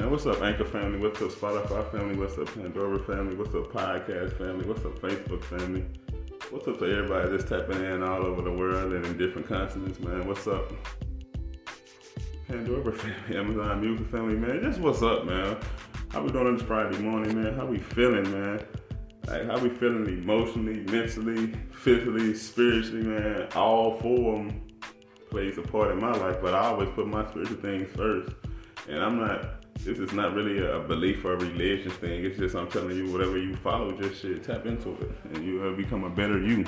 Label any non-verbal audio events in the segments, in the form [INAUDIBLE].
man. What's up, Anchor family? What's up, Spotify family? What's up, Pandora family? What's up, Podcast family? What's up, Facebook family? What's up to everybody that's tapping in all over the world and in different continents, man? What's up? Pandora family, [LAUGHS] Amazon Music family, man. Just what's up, man? How we doing on this Friday morning, man? How we feeling, man? Like how we feeling emotionally, mentally, physically, spiritually, man? All four of them plays a part in my life, but I always put my spiritual things first. And I'm not, this is not really a belief or a religion thing. It's just I'm telling you, whatever you follow, just shit, tap into it. And you will become a better you.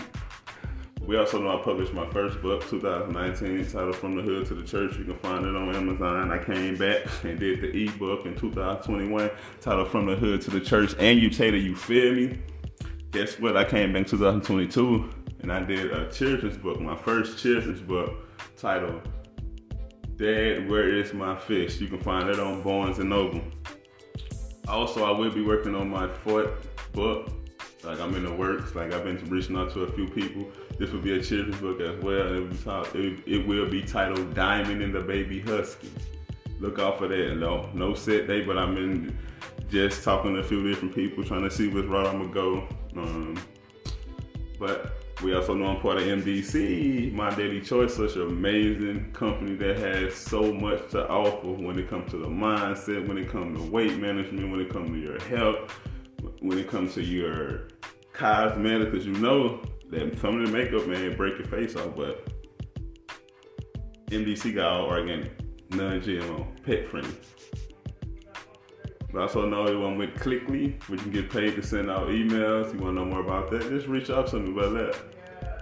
We also know I published my first book, 2019, titled From the Hood to the Church. You can find it on Amazon. I came back and did the ebook in 2021, titled From the Hood to the Church. And you Tater, you feel me? Guess what? I came back 2022 and I did a children's book, my first children's book, titled Dad, Where Is My Fish? You can find it on Barnes and Noble. Also, I will be working on my fourth book. Like I'm in the works. Like I've been reaching out to a few people. This will be a children's book as well. It will be, it will be titled Diamond and the Baby Husky. Look out for that. No, no set date, but I'm in just talking to a few different people, trying to see which route I'm gonna go. Um, but we also know I'm part of MDC, My Daily Choice, such an amazing company that has so much to offer when it comes to the mindset, when it comes to weight management, when it comes to your health, when it comes to your cosmetics, because you know that some of the makeup, man, break your face off, but MDC got all organic, non-GMO, pet friendly. I also know everyone with Clickly, where you can get paid to send out emails. You want to know more about that? Just reach out to me about that.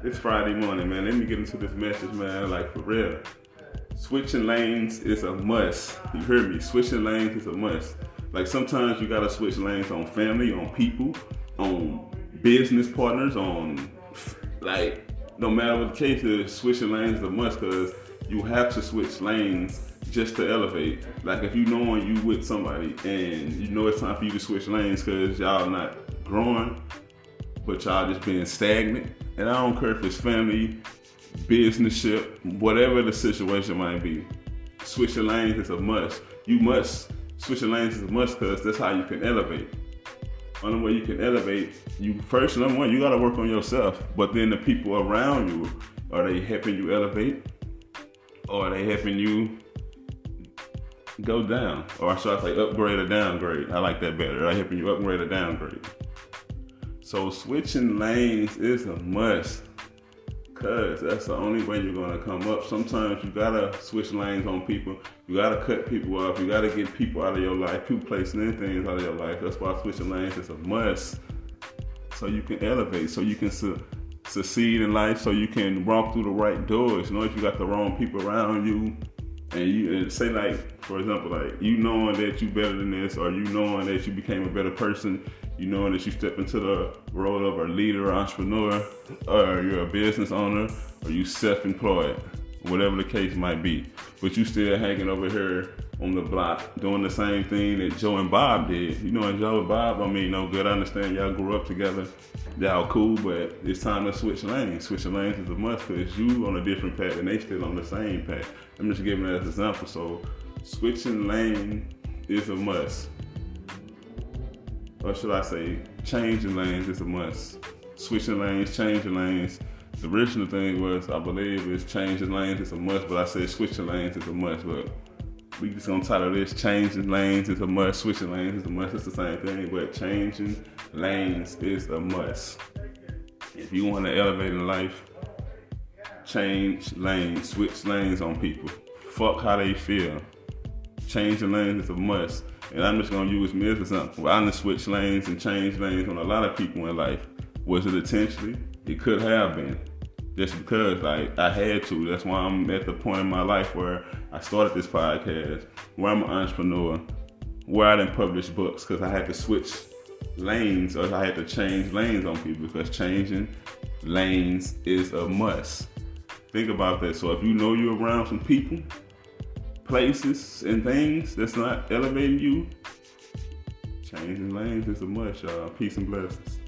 It's Friday morning, man. Let me get into this message, man. Like for real. Switching lanes is a must. You heard me. Switching lanes is a must. Like sometimes you gotta switch lanes on family, on people, on business partners, on like no matter what the case is, switching lanes is a must because you have to switch lanes just to elevate. Like if you know when you with somebody and you know it's time for you to switch lanes because y'all not growing, but y'all just being stagnant. And I don't care if it's family, business ship, whatever the situation might be. Switching lanes is a must. You must switching lanes is a must because that's how you can elevate. Only way you can elevate, you first number one, you gotta work on yourself. But then the people around you, are they helping you elevate? Or are they helping you go down, or should I say upgrade or downgrade? I like that better. I helping you upgrade or downgrade. So switching lanes is a must, cause that's the only way you're gonna come up. Sometimes you gotta switch lanes on people. You gotta cut people off. You gotta get people out of your life. People placing in things out of your life. That's why switching lanes is a must. So you can elevate. So you can su- succeed in life. So you can walk through the right doors. You know if you got the wrong people around you and you and say like for example like you knowing that you better than this or you knowing that you became a better person you knowing that you step into the role of a leader or entrepreneur or you're a business owner or you self-employed whatever the case might be. But you still hanging over here on the block doing the same thing that Joe and Bob did. You know, and Joe and Bob, I mean, no good. I understand y'all grew up together, y'all cool, but it's time to switch lanes. Switching lanes is a must because you on a different path and they still on the same path. I'm just giving that as an example. So, switching lane is a must. Or should I say, changing lanes is a must. Switching lanes, changing lanes. The original thing was, I believe, is changing lanes is a must, but I said switching lanes is a must. But we just gonna title this changing lanes is a must, switching lanes is a must. It's the same thing, but changing lanes is a must. If you want to elevate in life, change lanes, switch lanes on people. Fuck how they feel. Changing lanes is a must. And I'm just gonna use me as an example. I done switch lanes and change lanes on a lot of people in life. Was it intentionally? It could have been just because like I had to. That's why I'm at the point in my life where I started this podcast, where I'm an entrepreneur, where I didn't publish books because I had to switch lanes or I had to change lanes on people because changing lanes is a must. Think about that. So if you know you're around some people, places, and things that's not elevating you, changing lanes is a must, y'all. Peace and blessings.